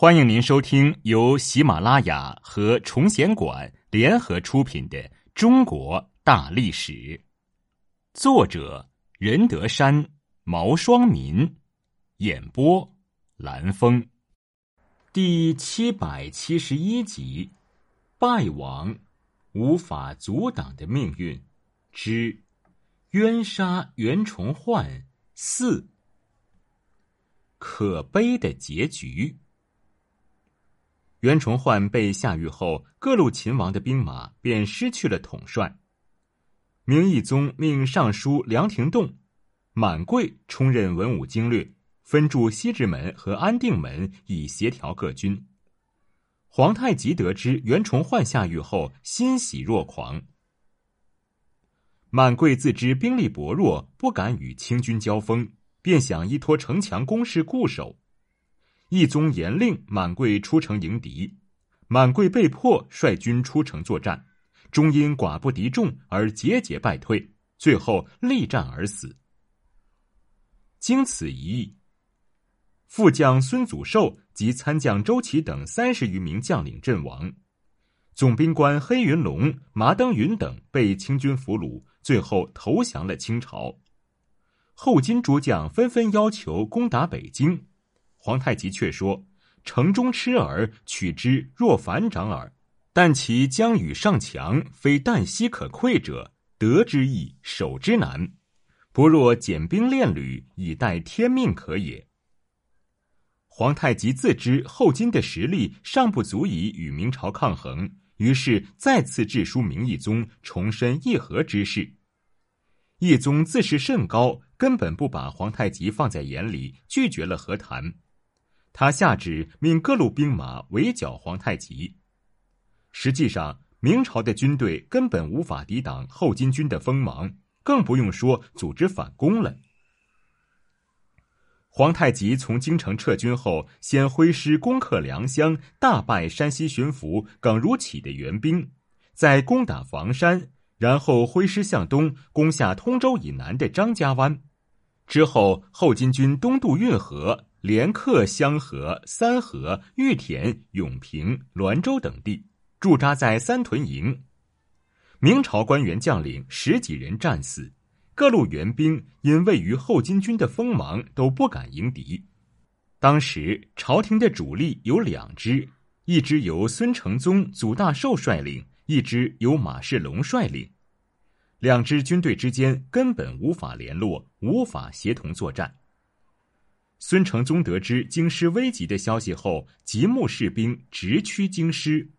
欢迎您收听由喜马拉雅和崇贤馆联合出品的《中国大历史》，作者任德山、毛双民，演播蓝峰，第七百七十一集：败亡，无法阻挡的命运之冤杀袁崇焕四，可悲的结局。袁崇焕被下狱后，各路秦王的兵马便失去了统帅。明义宗命尚书梁廷栋、满贵充任文武经略，分驻西直门和安定门，以协调各军。皇太极得知袁崇焕下狱后，欣喜若狂。满贵自知兵力薄弱，不敢与清军交锋，便想依托城墙攻势固守。义宗严令满贵出城迎敌，满贵被迫率军出城作战，终因寡不敌众而节节败退，最后力战而死。经此一役，副将孙祖寿及参将周琦等三十余名将领阵亡，总兵官黑云龙、麻登云等被清军俘虏，最后投降了清朝。后金诸将纷纷要求攻打北京。皇太极却说：“城中痴儿，取之若反掌耳。但其将与上强，非旦夕可溃者，得之易，守之难。不若减兵练旅，以待天命可也。”皇太极自知后金的实力尚不足以与明朝抗衡，于是再次致书明义宗，重申议和之事。义宗自视甚高，根本不把皇太极放在眼里，拒绝了和谈。他下旨命各路兵马围剿皇太极。实际上，明朝的军队根本无法抵挡后金军的锋芒，更不用说组织反攻了。皇太极从京城撤军后，先挥师攻克良乡，大败山西巡抚耿如启的援兵，再攻打房山，然后挥师向东攻下通州以南的张家湾。之后，后金军东渡运河。连克香河、三河、玉田、永平、滦州等地，驻扎在三屯营。明朝官员将领十几人战死，各路援兵因位于后金军的锋芒，都不敢迎敌。当时朝廷的主力有两支，一支由孙承宗、祖大寿率领，一支由马世龙率领。两支军队之间根本无法联络，无法协同作战。孙承宗得知京师危急的消息后，急募士兵直趋京师。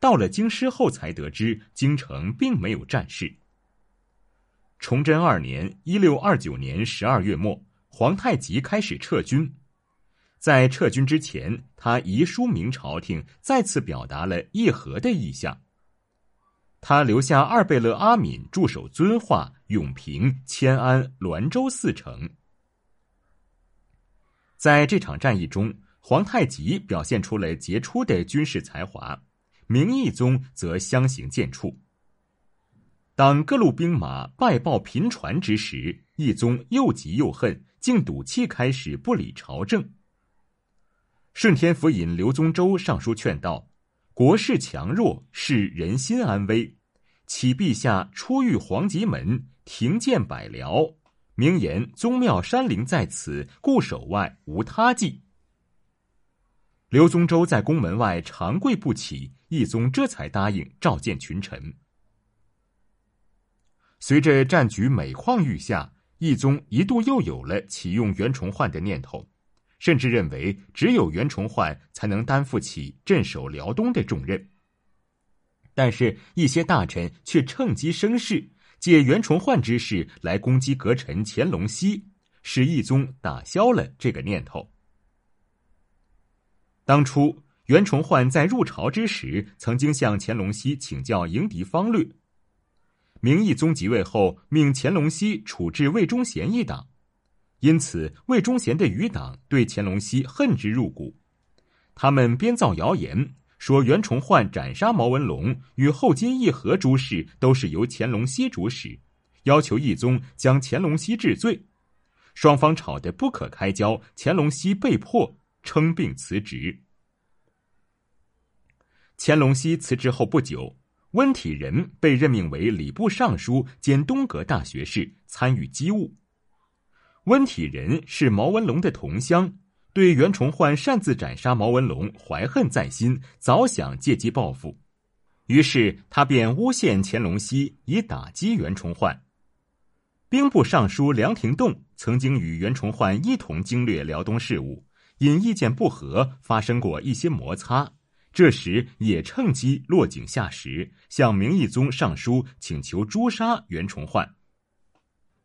到了京师后，才得知京城并没有战事。崇祯二年（一六二九年）十二月末，皇太极开始撤军。在撤军之前，他遗书明朝廷，再次表达了议和的意向。他留下二贝勒阿敏驻守遵化、永平、迁安、滦州四城。在这场战役中，皇太极表现出了杰出的军事才华，明义宗则相形见绌。当各路兵马败报频传之时，义宗又急又恨，竟赌气开始不理朝政。顺天府尹刘宗周上书劝道：“国势强弱，是人心安危，启陛下出狱皇极门，停建百僚。”名言：“宗庙山陵在此，固守外无他计。”刘宗周在宫门外长跪不起，义宗这才答应召见群臣。随着战局每况愈下，义宗一度又有了启用袁崇焕的念头，甚至认为只有袁崇焕才能担负起镇守辽东的重任。但是，一些大臣却趁机生事。借袁崇焕之事来攻击阁臣乾隆熙，使义宗打消了这个念头。当初袁崇焕在入朝之时，曾经向乾隆熙请教迎敌方略。明义宗即位后，命乾隆熙处置魏忠贤一党，因此魏忠贤的余党对乾隆熙恨之入骨，他们编造谣言。说袁崇焕斩杀毛文龙与后金议和诸事都是由乾隆熙主使，要求义宗将乾隆熙治罪，双方吵得不可开交，乾隆熙被迫称病辞职。乾隆熙辞职后不久，温体仁被任命为礼部尚书兼东阁大学士，参与机务。温体仁是毛文龙的同乡，对袁崇焕擅自斩杀毛文龙怀恨在心，早想借机报复，于是他便诬陷乾隆熙，以打击袁崇焕。兵部尚书梁廷栋曾经与袁崇焕一同经略辽东事务，因意见不合，发生过一些摩擦。这时也趁机落井下石，向明义宗上书请求诛杀袁崇焕。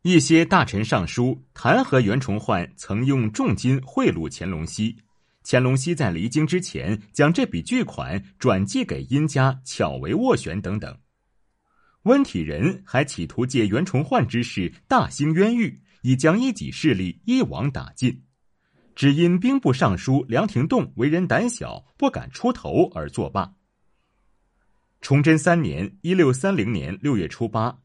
一些大臣上书弹劾袁崇焕曾用重金贿赂乾隆熙，乾隆熙在离京之前将这笔巨款转寄给殷家，巧为斡旋等等。温体仁还企图借袁崇焕之事大兴冤狱，以将一己势力一网打尽。只因兵部尚书梁廷栋为人胆小，不敢出头而作罢。崇祯三年（一六三零年）六月初八，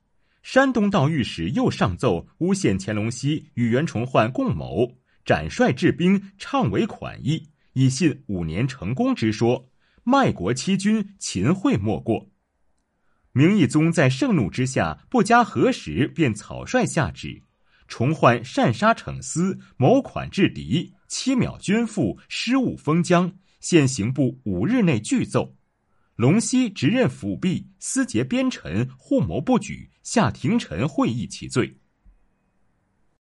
山东道御史又上奏诬陷乾隆熙与袁崇焕共谋，斩帅治兵，倡为款议，以信五年成功之说，卖国欺君，秦桧莫过。明义宗在盛怒之下，不加核实便草率下旨，崇焕擅杀逞私，谋款制敌。七秒军父失误封疆，现刑部五日内具奏。龙熙直任辅弼，私结边臣，互谋不举，夏廷臣会议起罪。